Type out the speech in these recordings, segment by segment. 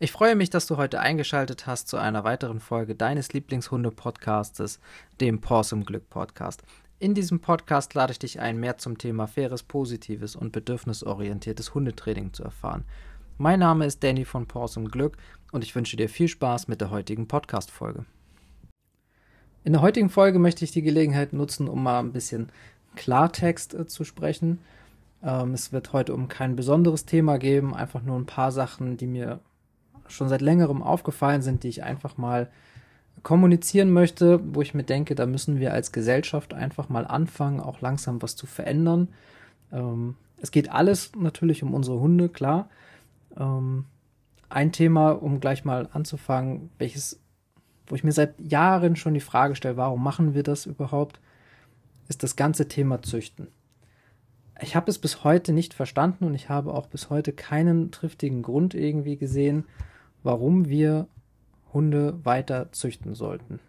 Ich freue mich, dass du heute eingeschaltet hast zu einer weiteren Folge deines Lieblingshunde-Podcastes, dem Porsum Glück Podcast. In diesem Podcast lade ich dich ein, mehr zum Thema faires, positives und bedürfnisorientiertes Hundetraining zu erfahren. Mein Name ist Danny von Porsum Glück und ich wünsche dir viel Spaß mit der heutigen Podcast-Folge. In der heutigen Folge möchte ich die Gelegenheit nutzen, um mal ein bisschen Klartext äh, zu sprechen. Ähm, es wird heute um kein besonderes Thema geben, einfach nur ein paar Sachen, die mir schon seit längerem aufgefallen sind, die ich einfach mal kommunizieren möchte, wo ich mir denke, da müssen wir als Gesellschaft einfach mal anfangen, auch langsam was zu verändern. Ähm, es geht alles natürlich um unsere Hunde, klar. Ähm, ein Thema, um gleich mal anzufangen, welches, wo ich mir seit Jahren schon die Frage stelle, warum machen wir das überhaupt, ist das ganze Thema Züchten. Ich habe es bis heute nicht verstanden und ich habe auch bis heute keinen triftigen Grund irgendwie gesehen, warum wir Hunde weiter züchten sollten.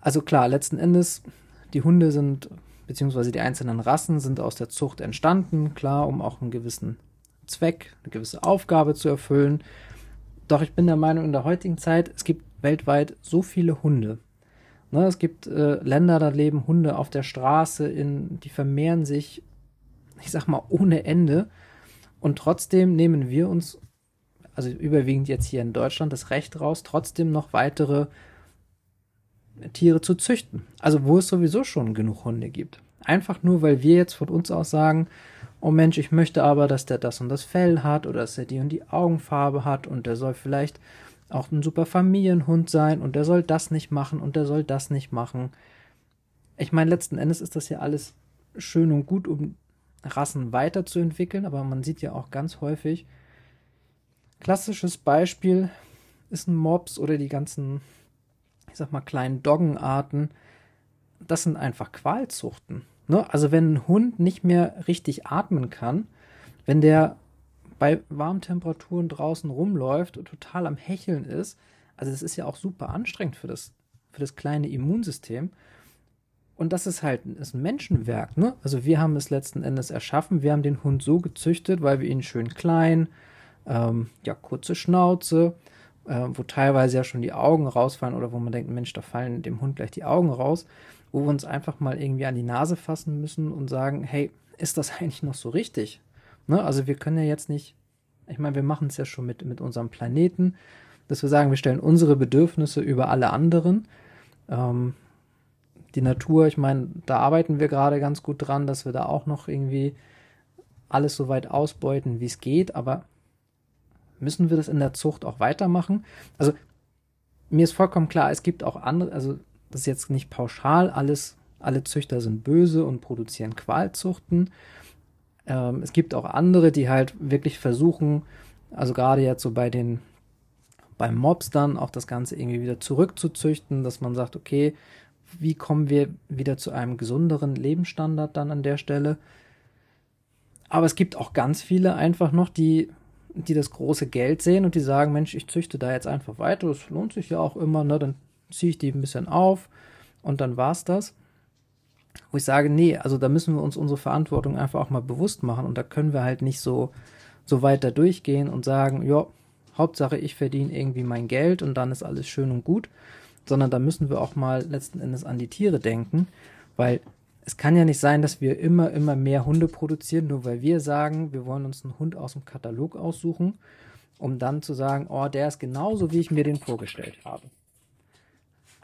Also klar, letzten Endes, die Hunde sind, beziehungsweise die einzelnen Rassen sind aus der Zucht entstanden, klar, um auch einen gewissen Zweck, eine gewisse Aufgabe zu erfüllen. Doch ich bin der Meinung, in der heutigen Zeit, es gibt weltweit so viele Hunde. Ne, es gibt äh, Länder, da leben Hunde auf der Straße, in, die vermehren sich, ich sag mal, ohne Ende. Und trotzdem nehmen wir uns also überwiegend jetzt hier in Deutschland, das Recht raus, trotzdem noch weitere Tiere zu züchten. Also wo es sowieso schon genug Hunde gibt. Einfach nur, weil wir jetzt von uns aus sagen, oh Mensch, ich möchte aber, dass der das und das Fell hat oder dass er die und die Augenfarbe hat und der soll vielleicht auch ein super Familienhund sein und der soll das nicht machen und der soll das nicht machen. Ich meine, letzten Endes ist das ja alles schön und gut, um Rassen weiterzuentwickeln, aber man sieht ja auch ganz häufig, Klassisches Beispiel ist ein Mops oder die ganzen, ich sag mal, kleinen Doggenarten. Das sind einfach Qualzuchten. Ne? Also wenn ein Hund nicht mehr richtig atmen kann, wenn der bei warmen Temperaturen draußen rumläuft und total am Hecheln ist, also das ist ja auch super anstrengend für das, für das kleine Immunsystem. Und das ist halt ist ein Menschenwerk, ne? Also wir haben es letzten Endes erschaffen. Wir haben den Hund so gezüchtet, weil wir ihn schön klein, ähm, ja, kurze Schnauze, äh, wo teilweise ja schon die Augen rausfallen oder wo man denkt, Mensch, da fallen dem Hund gleich die Augen raus, wo wir uns einfach mal irgendwie an die Nase fassen müssen und sagen, hey, ist das eigentlich noch so richtig? Ne? Also wir können ja jetzt nicht, ich meine, wir machen es ja schon mit, mit unserem Planeten, dass wir sagen, wir stellen unsere Bedürfnisse über alle anderen. Ähm, die Natur, ich meine, da arbeiten wir gerade ganz gut dran, dass wir da auch noch irgendwie alles so weit ausbeuten, wie es geht, aber müssen wir das in der Zucht auch weitermachen? Also mir ist vollkommen klar, es gibt auch andere, also das ist jetzt nicht pauschal, alles, alle Züchter sind böse und produzieren Qualzuchten. Ähm, es gibt auch andere, die halt wirklich versuchen, also gerade jetzt so bei den beim Mobs dann auch das Ganze irgendwie wieder zurückzuzüchten, dass man sagt, okay, wie kommen wir wieder zu einem gesunderen Lebensstandard dann an der Stelle? Aber es gibt auch ganz viele einfach noch, die die das große Geld sehen und die sagen, Mensch, ich züchte da jetzt einfach weiter, das lohnt sich ja auch immer, ne? dann ziehe ich die ein bisschen auf und dann war's das. Wo ich sage, nee, also da müssen wir uns unsere Verantwortung einfach auch mal bewusst machen und da können wir halt nicht so, so weiter durchgehen und sagen, ja, Hauptsache ich verdiene irgendwie mein Geld und dann ist alles schön und gut, sondern da müssen wir auch mal letzten Endes an die Tiere denken, weil es kann ja nicht sein, dass wir immer, immer mehr Hunde produzieren, nur weil wir sagen, wir wollen uns einen Hund aus dem Katalog aussuchen, um dann zu sagen, oh, der ist genauso, wie ich mir den vorgestellt habe.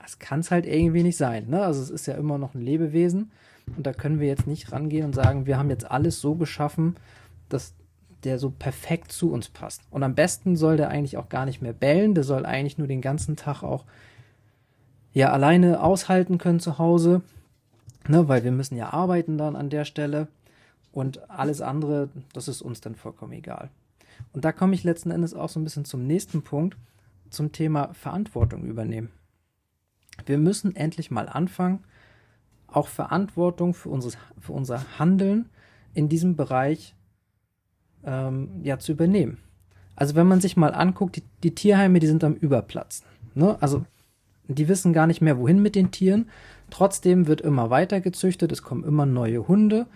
Das kann es halt irgendwie nicht sein. Ne? Also es ist ja immer noch ein Lebewesen und da können wir jetzt nicht rangehen und sagen, wir haben jetzt alles so geschaffen, dass der so perfekt zu uns passt. Und am besten soll der eigentlich auch gar nicht mehr bellen, der soll eigentlich nur den ganzen Tag auch ja alleine aushalten können zu Hause Ne, weil wir müssen ja arbeiten dann an der Stelle und alles andere, das ist uns dann vollkommen egal. Und da komme ich letzten Endes auch so ein bisschen zum nächsten Punkt, zum Thema Verantwortung übernehmen. Wir müssen endlich mal anfangen, auch Verantwortung für, unseres, für unser Handeln in diesem Bereich ähm, ja, zu übernehmen. Also wenn man sich mal anguckt, die, die Tierheime, die sind am Überplatzen. Ne? Also die wissen gar nicht mehr, wohin mit den Tieren. Trotzdem wird immer weiter gezüchtet, es kommen immer neue Hunde.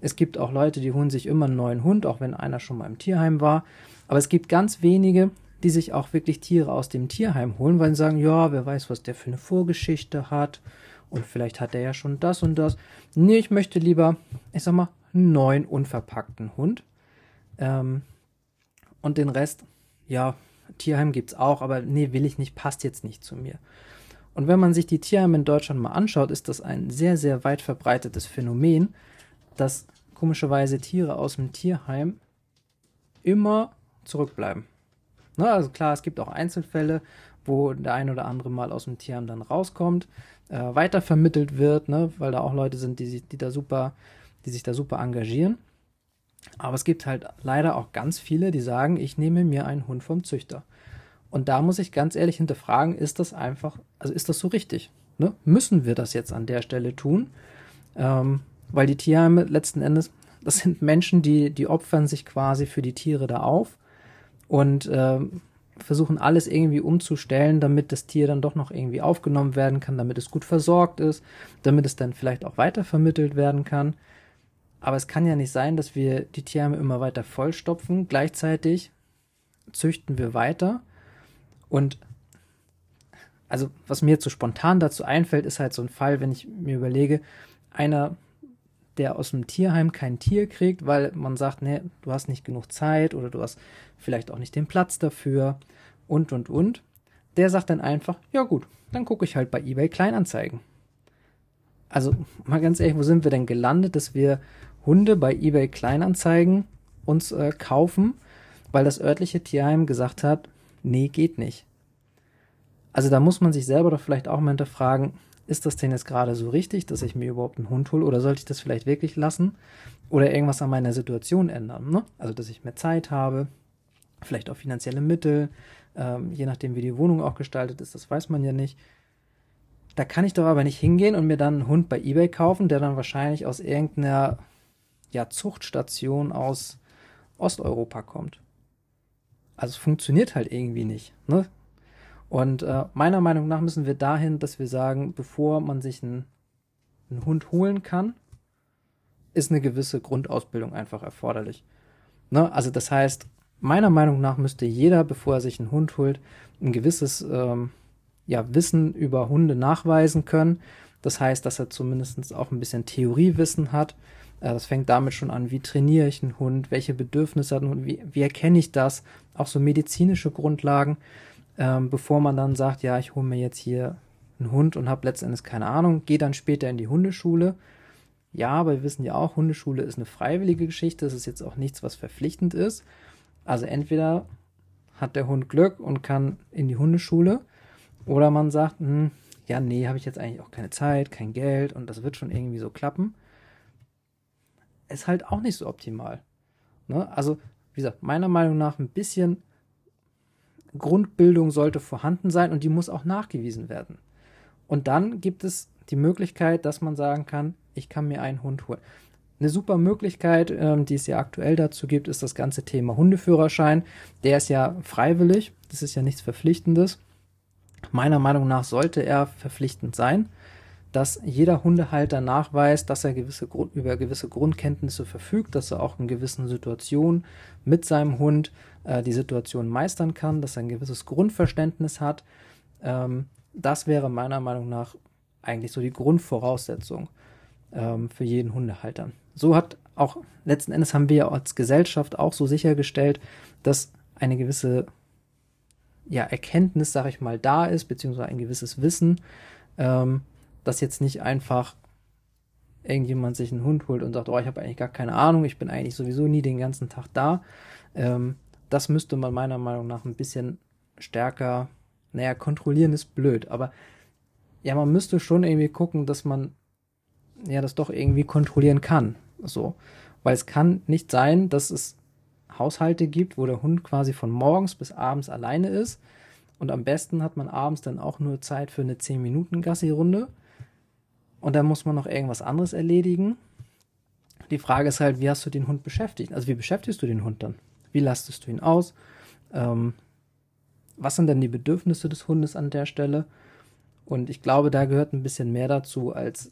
Es gibt auch Leute, die holen sich immer einen neuen Hund, auch wenn einer schon mal im Tierheim war. Aber es gibt ganz wenige, die sich auch wirklich Tiere aus dem Tierheim holen, weil sie sagen, ja, wer weiß, was der für eine Vorgeschichte hat und vielleicht hat er ja schon das und das. Nee, ich möchte lieber, ich sag mal, einen neuen unverpackten Hund. Ähm, und den Rest, ja, Tierheim gibt's auch, aber nee, will ich nicht, passt jetzt nicht zu mir. Und wenn man sich die Tierheime in Deutschland mal anschaut, ist das ein sehr, sehr weit verbreitetes Phänomen, dass komischerweise Tiere aus dem Tierheim immer zurückbleiben. Na, also klar, es gibt auch Einzelfälle, wo der ein oder andere mal aus dem Tierheim dann rauskommt, äh, weitervermittelt wird, ne, weil da auch Leute sind, die, die da super, die sich da super engagieren. Aber es gibt halt leider auch ganz viele, die sagen, ich nehme mir einen Hund vom Züchter. Und da muss ich ganz ehrlich hinterfragen, ist das einfach, also ist das so richtig? Ne? Müssen wir das jetzt an der Stelle tun? Ähm, weil die Tierheime letzten Endes, das sind Menschen, die, die opfern sich quasi für die Tiere da auf und äh, versuchen alles irgendwie umzustellen, damit das Tier dann doch noch irgendwie aufgenommen werden kann, damit es gut versorgt ist, damit es dann vielleicht auch weitervermittelt werden kann. Aber es kann ja nicht sein, dass wir die Tierheime immer weiter vollstopfen. Gleichzeitig züchten wir weiter und also, was mir jetzt so spontan dazu einfällt, ist halt so ein Fall, wenn ich mir überlege, einer, der aus dem Tierheim kein Tier kriegt, weil man sagt, nee, du hast nicht genug Zeit oder du hast vielleicht auch nicht den Platz dafür und und und. Der sagt dann einfach, ja gut, dann gucke ich halt bei eBay Kleinanzeigen. Also mal ganz ehrlich, wo sind wir denn gelandet, dass wir Hunde bei eBay Kleinanzeigen uns äh, kaufen, weil das örtliche Tierheim gesagt hat, nee, geht nicht. Also da muss man sich selber doch vielleicht auch mal hinterfragen, ist das denn jetzt gerade so richtig, dass ich mir überhaupt einen Hund hole oder sollte ich das vielleicht wirklich lassen oder irgendwas an meiner Situation ändern? Ne? Also dass ich mehr Zeit habe, vielleicht auch finanzielle Mittel, ähm, je nachdem wie die Wohnung auch gestaltet ist, das weiß man ja nicht. Da kann ich doch aber nicht hingehen und mir dann einen Hund bei eBay kaufen, der dann wahrscheinlich aus irgendeiner ja, Zuchtstation aus Osteuropa kommt. Also es funktioniert halt irgendwie nicht. Ne? Und äh, meiner Meinung nach müssen wir dahin, dass wir sagen, bevor man sich einen, einen Hund holen kann, ist eine gewisse Grundausbildung einfach erforderlich. Ne? Also das heißt, meiner Meinung nach müsste jeder, bevor er sich einen Hund holt, ein gewisses ähm, ja, Wissen über Hunde nachweisen können. Das heißt, dass er zumindest auch ein bisschen Theoriewissen hat, das fängt damit schon an, wie trainiere ich einen Hund, welche Bedürfnisse hat ein Hund, wie, wie erkenne ich das, auch so medizinische Grundlagen, ähm, bevor man dann sagt, ja, ich hole mir jetzt hier einen Hund und habe letztendlich keine Ahnung, gehe dann später in die Hundeschule. Ja, aber wir wissen ja auch, Hundeschule ist eine freiwillige Geschichte, das ist jetzt auch nichts, was verpflichtend ist. Also entweder hat der Hund Glück und kann in die Hundeschule, oder man sagt, hm, ja, nee, habe ich jetzt eigentlich auch keine Zeit, kein Geld und das wird schon irgendwie so klappen ist halt auch nicht so optimal. Ne? Also, wie gesagt, meiner Meinung nach ein bisschen Grundbildung sollte vorhanden sein und die muss auch nachgewiesen werden. Und dann gibt es die Möglichkeit, dass man sagen kann, ich kann mir einen Hund holen. Eine super Möglichkeit, ähm, die es ja aktuell dazu gibt, ist das ganze Thema Hundeführerschein. Der ist ja freiwillig, das ist ja nichts Verpflichtendes. Meiner Meinung nach sollte er verpflichtend sein dass jeder Hundehalter nachweist, dass er gewisse Grund, über gewisse Grundkenntnisse verfügt, dass er auch in gewissen Situationen mit seinem Hund äh, die Situation meistern kann, dass er ein gewisses Grundverständnis hat. Ähm, das wäre meiner Meinung nach eigentlich so die Grundvoraussetzung ähm, für jeden Hundehalter. So hat auch letzten Endes haben wir als Gesellschaft auch so sichergestellt, dass eine gewisse ja, Erkenntnis, sag ich mal, da ist, beziehungsweise ein gewisses Wissen, ähm, dass jetzt nicht einfach irgendjemand sich einen Hund holt und sagt, oh, ich habe eigentlich gar keine Ahnung, ich bin eigentlich sowieso nie den ganzen Tag da. Ähm, das müsste man meiner Meinung nach ein bisschen stärker, naja, kontrollieren ist blöd, aber ja, man müsste schon irgendwie gucken, dass man ja das doch irgendwie kontrollieren kann. So. Weil es kann nicht sein, dass es Haushalte gibt, wo der Hund quasi von morgens bis abends alleine ist. Und am besten hat man abends dann auch nur Zeit für eine 10-Minuten-Gassi-Runde. Und dann muss man noch irgendwas anderes erledigen. Die Frage ist halt, wie hast du den Hund beschäftigt? Also wie beschäftigst du den Hund dann? Wie lastest du ihn aus? Ähm, was sind denn die Bedürfnisse des Hundes an der Stelle? Und ich glaube, da gehört ein bisschen mehr dazu, als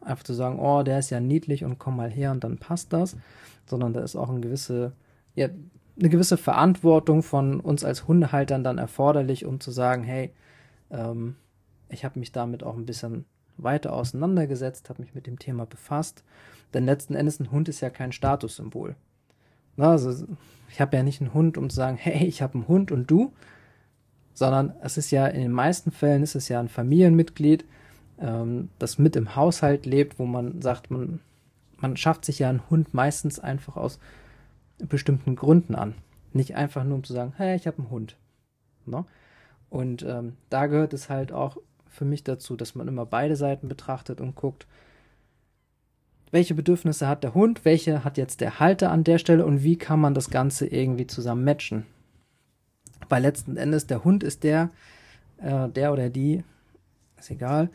einfach zu sagen, oh, der ist ja niedlich und komm mal her und dann passt das, sondern da ist auch eine gewisse ja, eine gewisse Verantwortung von uns als Hundehaltern dann erforderlich, um zu sagen, hey, ähm, ich habe mich damit auch ein bisschen weiter auseinandergesetzt, habe mich mit dem Thema befasst. Denn letzten Endes ein Hund ist ja kein Statussymbol. Also ich habe ja nicht einen Hund, um zu sagen, hey, ich habe einen Hund und du, sondern es ist ja in den meisten Fällen ist es ja ein Familienmitglied, ähm, das mit im Haushalt lebt, wo man sagt, man, man schafft sich ja einen Hund meistens einfach aus bestimmten Gründen an. Nicht einfach nur um zu sagen, hey, ich habe einen Hund. No? Und ähm, da gehört es halt auch für mich dazu, dass man immer beide Seiten betrachtet und guckt, welche Bedürfnisse hat der Hund, welche hat jetzt der Halter an der Stelle und wie kann man das Ganze irgendwie zusammen matchen. Weil letzten Endes der Hund ist der, äh, der oder die, ist egal,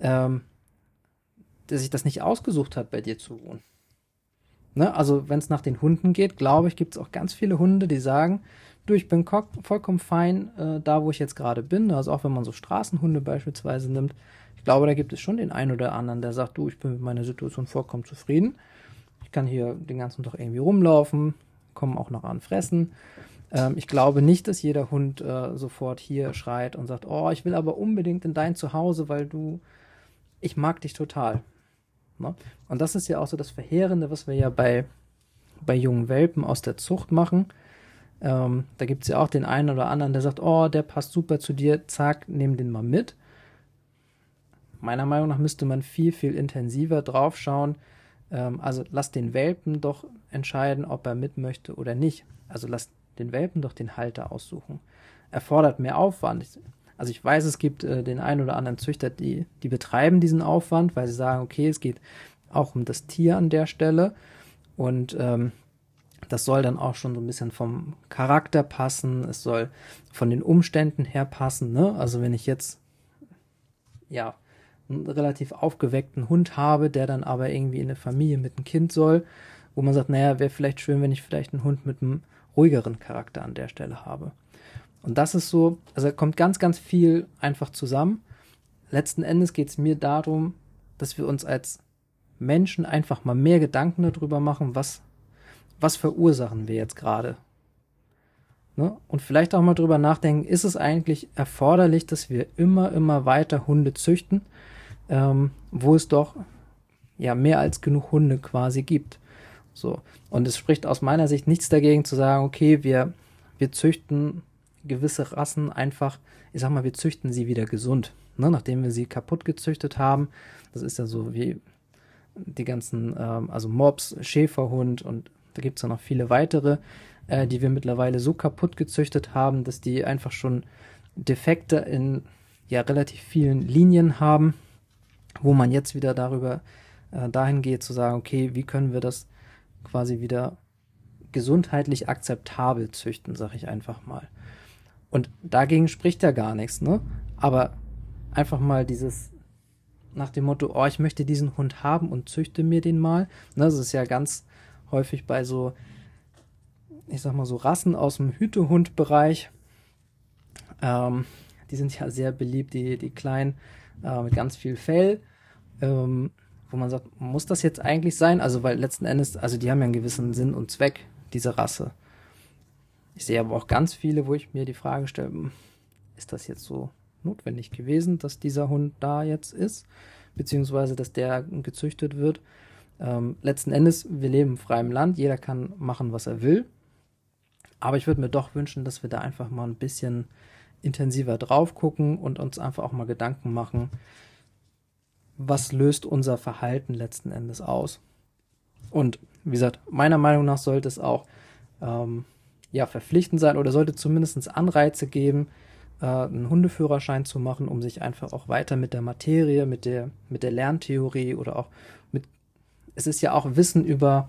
ähm, der sich das nicht ausgesucht hat, bei dir zu wohnen. Ne? Also wenn es nach den Hunden geht, glaube ich, gibt es auch ganz viele Hunde, die sagen, du, ich bin vollkommen fein äh, da, wo ich jetzt gerade bin. Also auch wenn man so Straßenhunde beispielsweise nimmt. Ich glaube, da gibt es schon den einen oder anderen, der sagt, du, ich bin mit meiner Situation vollkommen zufrieden. Ich kann hier den ganzen Tag irgendwie rumlaufen, kommen auch noch an fressen. Ähm, ich glaube nicht, dass jeder Hund äh, sofort hier schreit und sagt, oh, ich will aber unbedingt in dein Zuhause, weil du, ich mag dich total. Ne? Und das ist ja auch so das Verheerende, was wir ja bei, bei jungen Welpen aus der Zucht machen. Ähm, da gibt es ja auch den einen oder anderen, der sagt, oh, der passt super zu dir, zack, nimm den mal mit. Meiner Meinung nach müsste man viel, viel intensiver drauf schauen. Ähm, also lass den Welpen doch entscheiden, ob er mit möchte oder nicht. Also lass den Welpen doch den Halter aussuchen. Erfordert mehr Aufwand. Also ich weiß, es gibt äh, den einen oder anderen Züchter, die, die betreiben diesen Aufwand, weil sie sagen, okay, es geht auch um das Tier an der Stelle. Und ähm, das soll dann auch schon so ein bisschen vom Charakter passen. Es soll von den Umständen her passen. Ne? Also wenn ich jetzt ja einen relativ aufgeweckten Hund habe, der dann aber irgendwie in eine Familie mit einem Kind soll, wo man sagt, naja, wäre vielleicht schön, wenn ich vielleicht einen Hund mit einem ruhigeren Charakter an der Stelle habe. Und das ist so, also kommt ganz, ganz viel einfach zusammen. Letzten Endes geht es mir darum, dass wir uns als Menschen einfach mal mehr Gedanken darüber machen, was, was verursachen wir jetzt gerade. Ne? Und vielleicht auch mal darüber nachdenken, ist es eigentlich erforderlich, dass wir immer, immer weiter Hunde züchten, ähm, wo es doch ja mehr als genug Hunde quasi gibt. So. Und es spricht aus meiner Sicht nichts dagegen zu sagen, okay, wir, wir züchten gewisse Rassen einfach, ich sag mal, wir züchten sie wieder gesund. Ne, nachdem wir sie kaputt gezüchtet haben. Das ist ja so wie die ganzen, ähm, also Mops, Schäferhund und da gibt es ja noch viele weitere, äh, die wir mittlerweile so kaputt gezüchtet haben, dass die einfach schon Defekte in ja relativ vielen Linien haben, wo man jetzt wieder darüber äh, dahin geht zu sagen, okay, wie können wir das quasi wieder gesundheitlich akzeptabel züchten, sag ich einfach mal. Und dagegen spricht ja gar nichts, ne? Aber einfach mal dieses nach dem Motto, oh, ich möchte diesen Hund haben und züchte mir den mal. Ne, das ist ja ganz häufig bei so, ich sag mal so Rassen aus dem Hütehundbereich. Ähm, die sind ja sehr beliebt, die, die kleinen äh, mit ganz viel Fell. Ähm, wo man sagt, muss das jetzt eigentlich sein? Also, weil letzten Endes, also die haben ja einen gewissen Sinn und Zweck, diese Rasse. Ich sehe aber auch ganz viele, wo ich mir die Frage stelle, hm, ist das jetzt so notwendig gewesen, dass dieser Hund da jetzt ist, beziehungsweise dass der gezüchtet wird. Ähm, letzten Endes, wir leben im freien Land, jeder kann machen, was er will. Aber ich würde mir doch wünschen, dass wir da einfach mal ein bisschen intensiver drauf gucken und uns einfach auch mal Gedanken machen, was löst unser Verhalten letzten Endes aus. Und wie gesagt, meiner Meinung nach sollte es auch ähm, ja, verpflichtend sein oder sollte zumindest Anreize geben, äh, einen Hundeführerschein zu machen, um sich einfach auch weiter mit der Materie, mit der, mit der Lerntheorie oder auch mit, es ist ja auch Wissen über,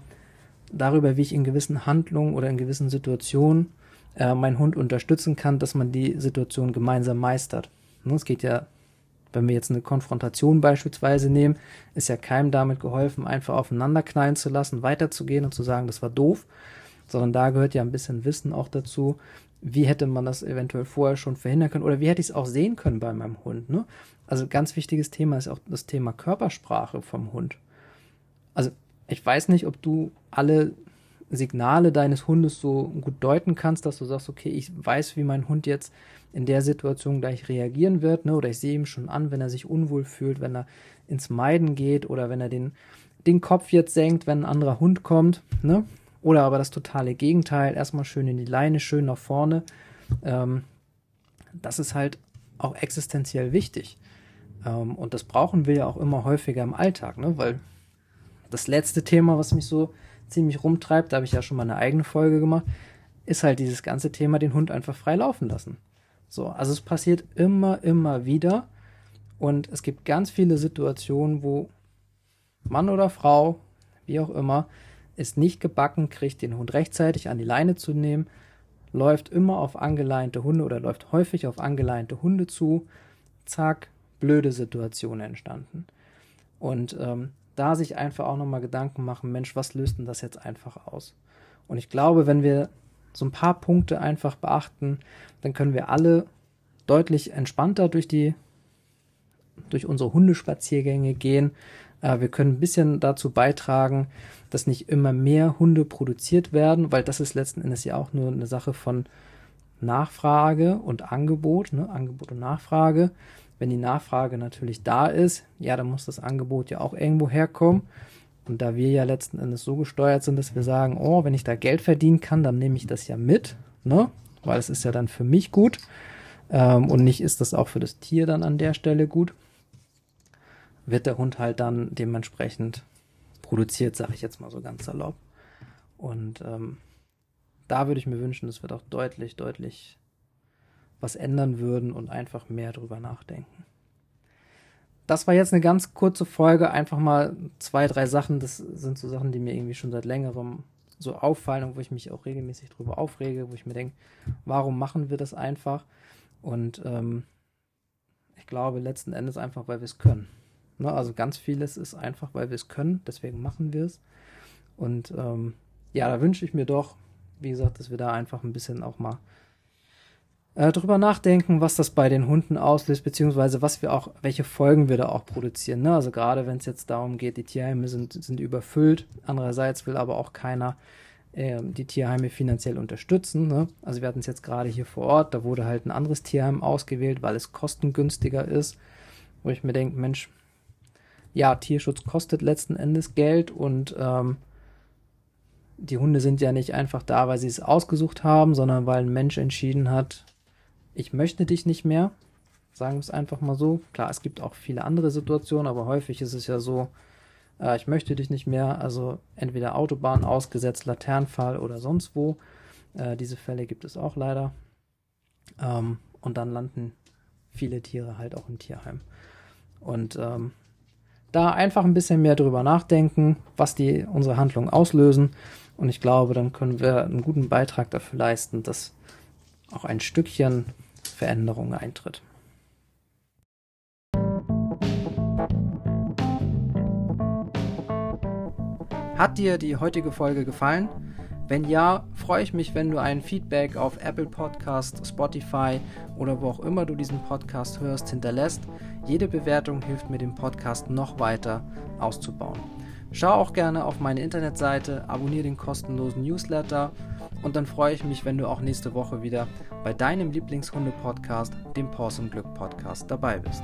darüber, wie ich in gewissen Handlungen oder in gewissen Situationen äh, meinen Hund unterstützen kann, dass man die Situation gemeinsam meistert. Ne, es geht ja, wenn wir jetzt eine Konfrontation beispielsweise nehmen, ist ja keinem damit geholfen, einfach aufeinander knallen zu lassen, weiterzugehen und zu sagen, das war doof, sondern da gehört ja ein bisschen Wissen auch dazu. Wie hätte man das eventuell vorher schon verhindern können oder wie hätte ich es auch sehen können bei meinem Hund? Ne? Also ganz wichtiges Thema ist auch das Thema Körpersprache vom Hund. Also ich weiß nicht, ob du alle Signale deines Hundes so gut deuten kannst, dass du sagst, okay, ich weiß, wie mein Hund jetzt in der Situation gleich reagieren wird, ne? oder ich sehe ihm schon an, wenn er sich unwohl fühlt, wenn er ins Meiden geht oder wenn er den, den Kopf jetzt senkt, wenn ein anderer Hund kommt, ne? Oder aber das totale Gegenteil, erstmal schön in die Leine, schön nach vorne. Ähm, das ist halt auch existenziell wichtig. Ähm, und das brauchen wir ja auch immer häufiger im Alltag, ne? Weil das letzte Thema, was mich so ziemlich rumtreibt, da habe ich ja schon mal eine eigene Folge gemacht, ist halt dieses ganze Thema, den Hund einfach frei laufen lassen. So, also es passiert immer, immer wieder. Und es gibt ganz viele Situationen, wo Mann oder Frau, wie auch immer, es nicht gebacken kriegt, den Hund rechtzeitig an die Leine zu nehmen, läuft immer auf angeleinte Hunde oder läuft häufig auf angeleinte Hunde zu. Zack, blöde Situation entstanden. Und ähm, da sich einfach auch nochmal Gedanken machen, Mensch, was löst denn das jetzt einfach aus? Und ich glaube, wenn wir so ein paar Punkte einfach beachten, dann können wir alle deutlich entspannter durch die durch unsere Hundespaziergänge gehen. Äh, wir können ein bisschen dazu beitragen, dass nicht immer mehr Hunde produziert werden, weil das ist letzten Endes ja auch nur eine Sache von Nachfrage und Angebot, ne? Angebot und Nachfrage. Wenn die Nachfrage natürlich da ist, ja, dann muss das Angebot ja auch irgendwo herkommen. Und da wir ja letzten Endes so gesteuert sind, dass wir sagen, oh, wenn ich da Geld verdienen kann, dann nehme ich das ja mit, ne? Weil es ist ja dann für mich gut. Ähm, und nicht ist das auch für das Tier dann an der Stelle gut. Wird der Hund halt dann dementsprechend produziert, sage ich jetzt mal so ganz salopp. Und ähm, da würde ich mir wünschen, dass wir doch deutlich, deutlich was ändern würden und einfach mehr drüber nachdenken. Das war jetzt eine ganz kurze Folge, einfach mal zwei, drei Sachen. Das sind so Sachen, die mir irgendwie schon seit längerem so auffallen und wo ich mich auch regelmäßig drüber aufrege, wo ich mir denke, warum machen wir das einfach? Und ähm, ich glaube letzten Endes einfach, weil wir es können. Ne? Also ganz vieles ist einfach, weil wir es können, deswegen machen wir es. Und ähm, ja, da wünsche ich mir doch, wie gesagt, dass wir da einfach ein bisschen auch mal äh, drüber nachdenken, was das bei den Hunden auslöst, beziehungsweise was wir auch, welche Folgen wir da auch produzieren. Ne? Also gerade wenn es jetzt darum geht, die Tierheime sind, sind überfüllt. Andererseits will aber auch keiner äh, die Tierheime finanziell unterstützen. Ne? Also wir hatten es jetzt gerade hier vor Ort, da wurde halt ein anderes Tierheim ausgewählt, weil es kostengünstiger ist. Wo ich mir denke, Mensch, ja, Tierschutz kostet letzten Endes Geld und ähm, die Hunde sind ja nicht einfach da, weil sie es ausgesucht haben, sondern weil ein Mensch entschieden hat, ich möchte dich nicht mehr. Sagen wir es einfach mal so. Klar, es gibt auch viele andere Situationen, aber häufig ist es ja so, äh, ich möchte dich nicht mehr. Also entweder Autobahn ausgesetzt, Laternenfall oder sonst wo. Äh, diese Fälle gibt es auch leider. Ähm, und dann landen viele Tiere halt auch im Tierheim. Und ähm, da einfach ein bisschen mehr drüber nachdenken, was die unsere Handlungen auslösen. Und ich glaube, dann können wir einen guten Beitrag dafür leisten, dass auch ein Stückchen Veränderung eintritt. Hat dir die heutige Folge gefallen? Wenn ja, freue ich mich, wenn du ein Feedback auf Apple Podcast, Spotify oder wo auch immer du diesen Podcast hörst, hinterlässt. Jede Bewertung hilft mir, den Podcast noch weiter auszubauen. Schau auch gerne auf meine Internetseite, abonniere den kostenlosen Newsletter und dann freue ich mich, wenn du auch nächste Woche wieder bei deinem Lieblingshunde-Podcast, dem Pause und Glück Podcast, dabei bist.